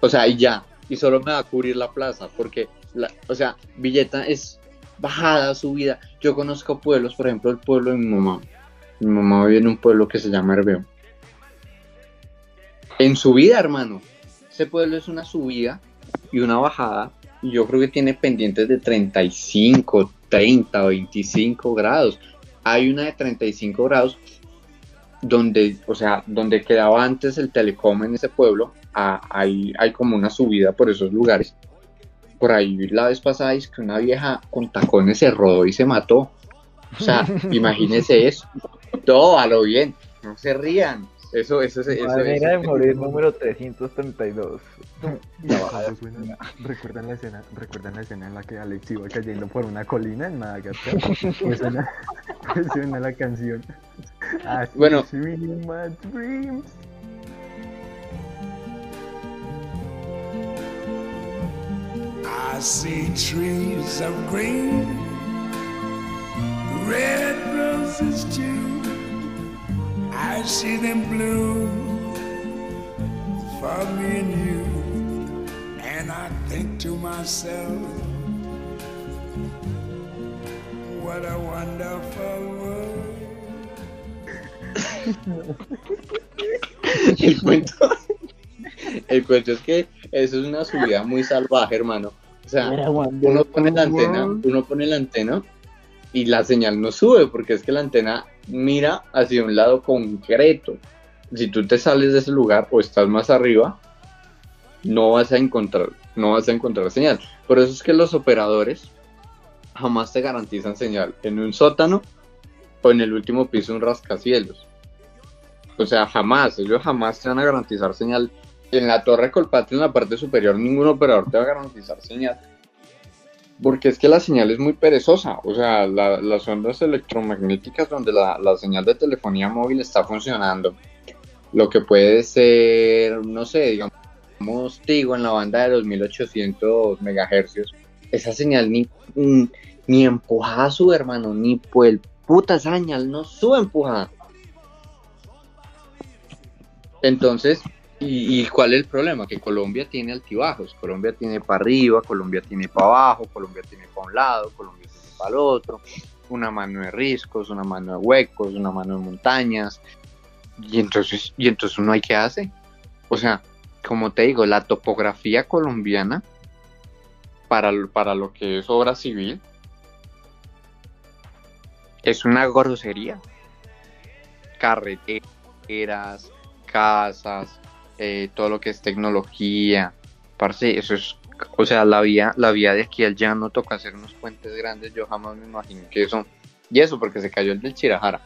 O sea, y ya. Y solo me va a cubrir la plaza. Porque, la, o sea, Villeta es bajada, subida. Yo conozco pueblos, por ejemplo, el pueblo de mi mamá. Mi mamá vive en un pueblo que se llama Herbeo. En subida, hermano. Ese pueblo es una subida y una bajada y yo creo que tiene pendientes de 35, 30, 25 grados. Hay una de 35 grados donde, o sea, donde quedaba antes el telecom en ese pueblo, hay, hay como una subida por esos lugares. Por ahí la vez pasada es que una vieja con tacones se rodó y se mató. O sea, imagínese eso. Todo a lo bien. No se rían. Eso, eso, eso, eso, de morir número 332. ¿Recuerdan la escena, ¿Recuerdan la escena en la que Alex iba cayendo por una colina en Madagascar? Pues suena, pues suena la canción. Así bueno. My dreams. I see trees of green, red roses too. I see them blue for me and you. And I think to myself, what a wonderful world. el cuento, el cuento es que eso es una subida muy salvaje, hermano. O sea, uno pone la antena, uno pone la antena y la señal no sube porque es que la antena mira hacia un lado concreto. Si tú te sales de ese lugar o estás más arriba, no vas a encontrar, no vas a encontrar señal. Por eso es que los operadores jamás te garantizan señal en un sótano o en el último piso un rascacielos. O sea, jamás, ellos jamás te van a garantizar señal. En la torre Colpatria, en la parte superior, ningún operador te va a garantizar señal porque es que la señal es muy perezosa, o sea, las ondas electromagnéticas donde la, señal de telefonía móvil está funcionando, lo que puede ser, no sé, digamos, Tigo en la banda de 2800 megahercios, esa señal ni, ni, empujada sube, hermano, ni por el puta señal no sube empujada. Entonces, ¿Y, cuál es el problema? Que Colombia tiene altibajos. Colombia tiene para arriba, Colombia tiene para abajo, Colombia tiene para un lado, Colombia tiene para el otro. Una mano de riscos, una mano de huecos, una mano de montañas. Y entonces, y entonces uno hay que hacer. O sea, como te digo, la topografía colombiana para, para lo que es obra civil es una grosería. Carreteras, casas, eh, todo lo que es tecnología, parce, eso es, o sea, la vía, la vía de aquí al llano toca hacer unos puentes grandes, yo jamás me imagino que eso, y eso porque se cayó el del Chirajara,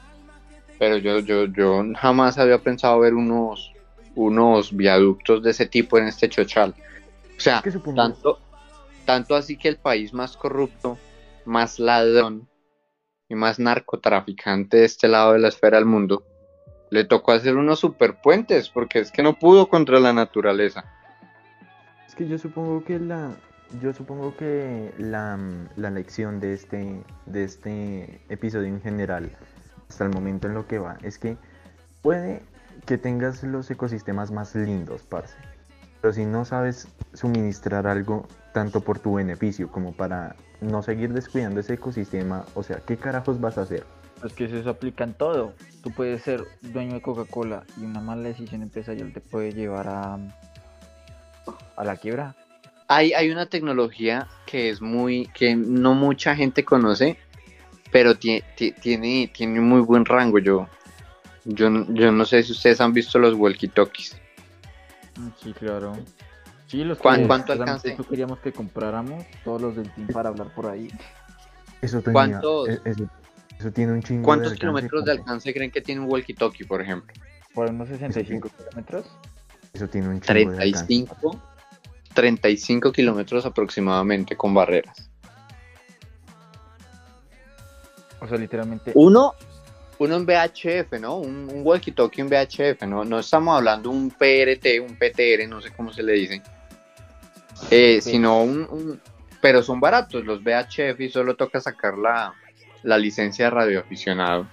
pero yo, yo, yo jamás había pensado ver unos, unos viaductos de ese tipo en este chochal, o sea, tanto, tanto así que el país más corrupto, más ladrón y más narcotraficante de este lado de la esfera del mundo, le tocó hacer unos superpuentes porque es que no pudo contra la naturaleza. Es que yo supongo que la yo supongo que la, la lección de este de este episodio en general hasta el momento en lo que va es que puede que tengas los ecosistemas más lindos, parce. Pero si no sabes suministrar algo tanto por tu beneficio como para no seguir descuidando ese ecosistema, o sea, ¿qué carajos vas a hacer? Es que eso aplica en todo. Tú puedes ser dueño de Coca-Cola y una mala decisión empresarial te puede llevar a, a la quiebra. Hay, hay una tecnología que es muy, que no mucha gente conoce, pero tiene, tiene, tiene muy buen rango. Yo, yo, yo no sé si ustedes han visto los walkie-talkies. Sí, claro. Sí, los ¿Cuánto, alcance? queríamos que compráramos todos los del team para hablar por ahí. Eso tenía, ¿Cuántos? E, eso tiene un chingo ¿Cuántos kilómetros de alcance creen que tiene un walkie-talkie, por ejemplo? Por unos 65 kilómetros. Eso tiene un chingo 35, de alcance. 35 kilómetros aproximadamente con barreras. O sea, literalmente. Uno, uno en VHF, ¿no? Un, walkie-talkie en VHF, ¿no? No estamos hablando de un PRT, un PTR, no sé cómo se le dice. Eh, sino un, Pero son baratos los VHF y solo toca sacar la, la licencia de radioaficionado.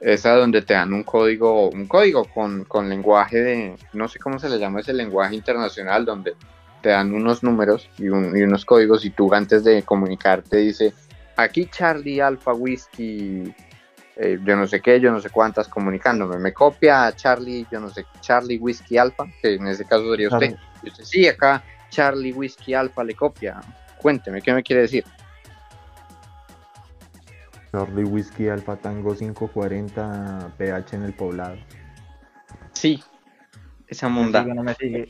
Esa donde te dan un código, un código con, lenguaje de, no sé cómo se le llama ese lenguaje internacional, donde te dan unos números y, unos códigos y tú antes de comunicarte dice, aquí Charlie Alpha Whiskey, eh, yo no sé qué, yo no sé cuántas comunicándome, me copia Charlie, yo no sé, Charlie Whiskey Alpha, que en ese caso sería usted, y usted sí, acá Charlie Whiskey Alpha le copia. Cuénteme, ¿qué me quiere decir? Charlie Whiskey Alfa Tango 540 PH en el poblado. Sí, esa monda. sigue, no me sigue.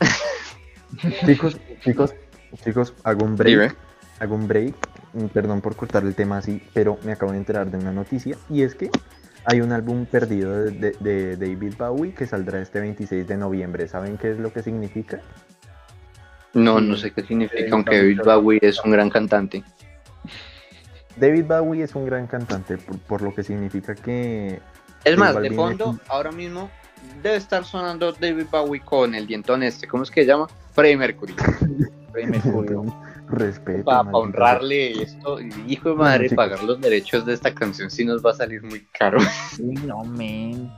Chicos, chicos, chicos, hago un break. Dime. Hago un break. mm, Perdón por cortar el tema así, pero me acabo de enterar de una noticia y es que hay un álbum perdido de, de- de David Bowie que saldrá este 26 de noviembre. ¿Saben qué es lo que significa? No, no sé qué significa, aunque David Bowie es un gran cantante. David Bowie es un gran cantante, por, por lo que significa que Es más, de fondo, ahora mismo debe estar sonando David Bowie con el dientón este. ¿Cómo es que se llama? Freddie Mercury. Freddie Mercury. respeto. Para honrarle esto, hijo de madre, pagar los derechos de esta canción sí nos va a salir muy caro. Uy, no, men.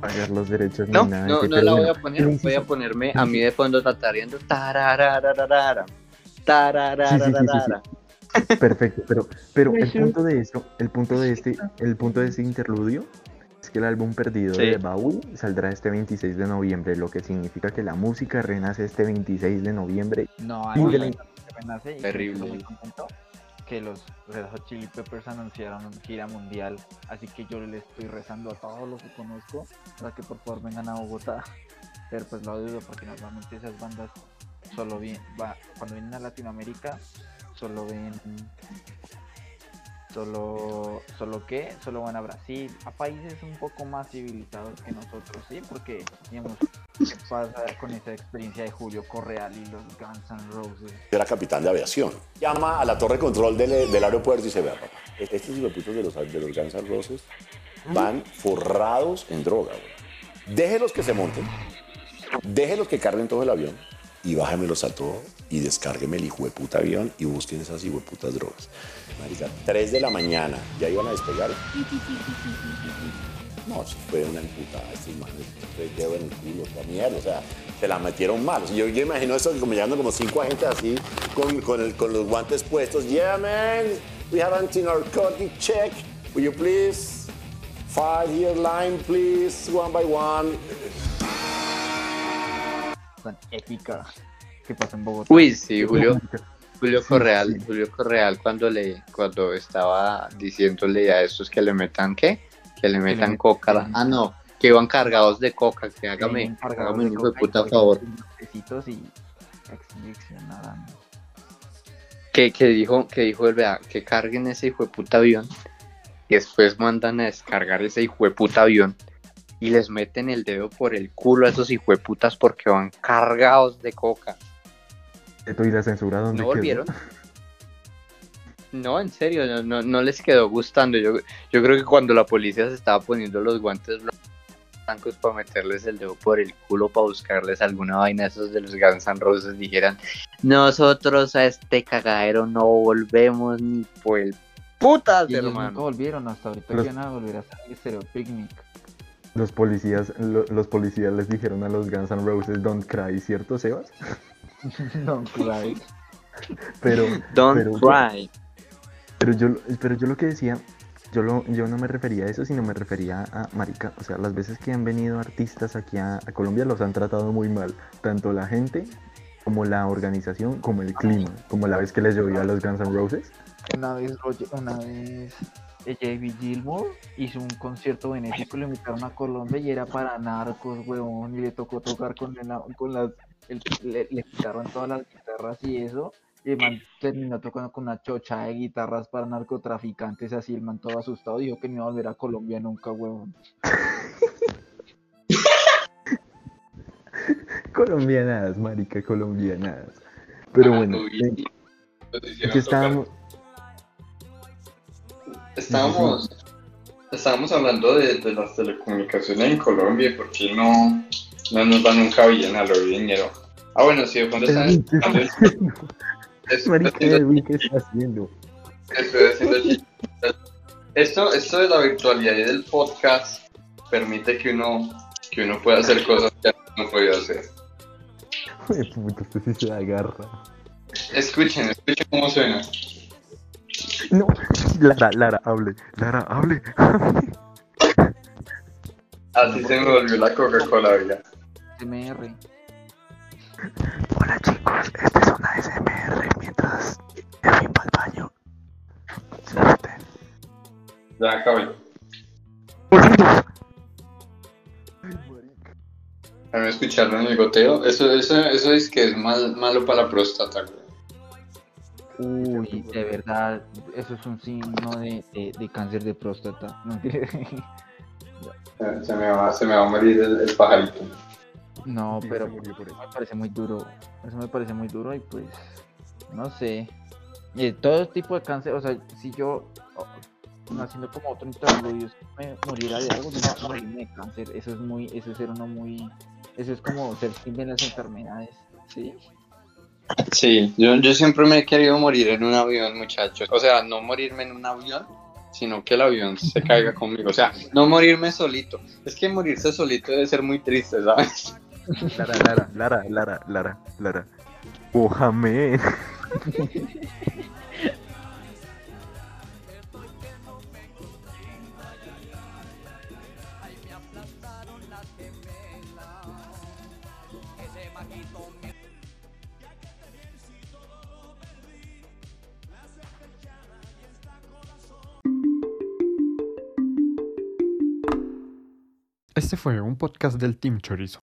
pagar los derechos No, ni nada. no, no la voy a poner, voy a ponerme a mí de fondo tatareando. Tararararara, tararararara. Perfecto, pero, pero el punto de esto, el punto de este, el punto de este interludio es que el álbum perdido Sí. de Bowie saldrá este 26 de noviembre, lo que significa que la música renace este 26 de noviembre. No, hay la- que renace y Terrible. estoy muy contento que los Red Hot Chili Peppers anunciaron gira mundial, así que yo le estoy rezando a todos los que conozco para que por favor vengan a Bogotá. Pero pues lo dudo porque normalmente esas bandas solo bien, va, cuando vienen a Latinoamérica solo ven solo solo qué, solo van a Brasil, a países un poco más civilizados que nosotros, sí, porque digamos ¿qué pasa con esa experiencia de Julio Correal y los Guns N' Roses? era capitán de aviación. Llama a la torre de control del, del aeropuerto y dice, vea, papá, estos hijueputos de los, de los Guns Roses van forrados en droga, güey. Déjelos que se monten, déjelos que carguen todo el avión y bájemelos a todo y descárgueme el hijo de puta avión y busquen esas hijo de putas drogas. Marica, 3 de la mañana, ya iban a despegar. No, fue una emputada, estos manes, tres dedos en el culo, toda mierda, o sea, se la metieron mal. Yo, yo imagino eso como llegando como cinco agentes así, con, con, el- con los guantes puestos. Yeah, man, we have anti-narcotic check. Will you please? Five here line, please, one by one. Tan épica que pasa en Bogotá. Uy, sí, Julio, Julio Correal, sí. Julio Correal cuando le, cuando estaba diciéndole a estos que le metan qué, que le metan coca, ah no, que iban cargados de coca, que hágame, hágame un hijo de puta favor, y que, que dijo, que dijo el vea, que carguen ese hijo de puta avión, y después mandan a descargar ese hijo de puta avión, y les meten el dedo por el culo a esos hijo de putas porque van cargados de coca. Esto y la censura donde ¿No volvieron? No, en serio, no, no, no les quedó gustando. Yo, yo creo que cuando la policía se estaba poniendo los guantes blancos para meterles el dedo por el culo para buscarles alguna vaina, esos de los Guns N' Roses dijeran, nosotros a este cagadero no volvemos ni por el putas, Y ellos nunca hermano. volvieron, hasta ahorita Pero- que van a volver a hacer Stereo Picnic. Los policías, lo- los policías les dijeron a los Guns N' Roses Don't Cry, ¿cierto, Sebas? Don't cry. Pero, Don't pero- cry. pero yo, pero yo lo que decía, yo, lo, yo no me refería a eso, sino me refería a Marica. O sea, las veces que han venido artistas aquí a, a Colombia los han tratado muy mal. Tanto la gente, como la organización, como el clima. Como la vez que les llovió a los Guns N' Roses. Una vez, Roger- una vez J.B. Gilmore hizo un concierto benéfico, lo invitaron a Colombia y era para narcos, huevón, y le tocó tocar con, el- con las, el- le, le quitaron todas las guitarras y eso, y el man terminó tocando con una chocha de guitarras para narcotraficantes, así el man todo asustado, dijo que no iba a volver a Colombia nunca, huevón. Colombianadas, Marica, colombianadas. Pero bueno, eh, aquí estábamos. Estábamos, estábamos hablando de, de las telecomunicaciones en Colombia y por qué no, no nos dan nunca bien a lo dinero. Ah, bueno, sí, pronto están ¿qué escuchando está haciendo? estoy haciendo- Edwin, ¿qué está haciendo? estoy haciendo chistes. Esto, esto de la virtualidad y del podcast permite que uno, que uno pueda hacer cosas que antes no podía hacer. Joder, puta, este sí se agarra. Escuchen, escuchen cómo suena. No, Lara, Lara, hable. Lara, hable. Así se me volvió la Coca-Cola, ya. CMR. Hola chicos, este es una SMR mientras Edwin va al baño. Suerte. Ya acabé. ¡Volvimos! ¿A mí me escucharon el goteo? Eso, eso, eso es que es mal, malo para la próstata, güey. Uy, de verdad, eso es un signo de, de, de cáncer de próstata. Se- Se me va, se me va a morir el, el pajarito. No, Sí, pero por eso eso. me parece muy duro. Eso me parece muy duro y pues, no sé. Y todo tipo de cáncer, o sea, si yo, oh, haciendo como otro interludio, si me muriera de algo, no morirme de cáncer. Eso es muy, eso es ser uno muy, eso es como ser fin de las enfermedades, ¿sí? Sí, yo, yo siempre me he querido morir en un avión, muchachos. O sea, no morirme en un avión, sino que el avión se caiga conmigo. O sea, no morirme solito. Es que morirse solito debe ser muy triste, ¿sabes? Lara, Lara, Lara, Lara, Lara, Lara. Mohamed. Este fue un podcast del Team Chorizo.